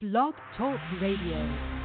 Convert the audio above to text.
Blog Talk Radio.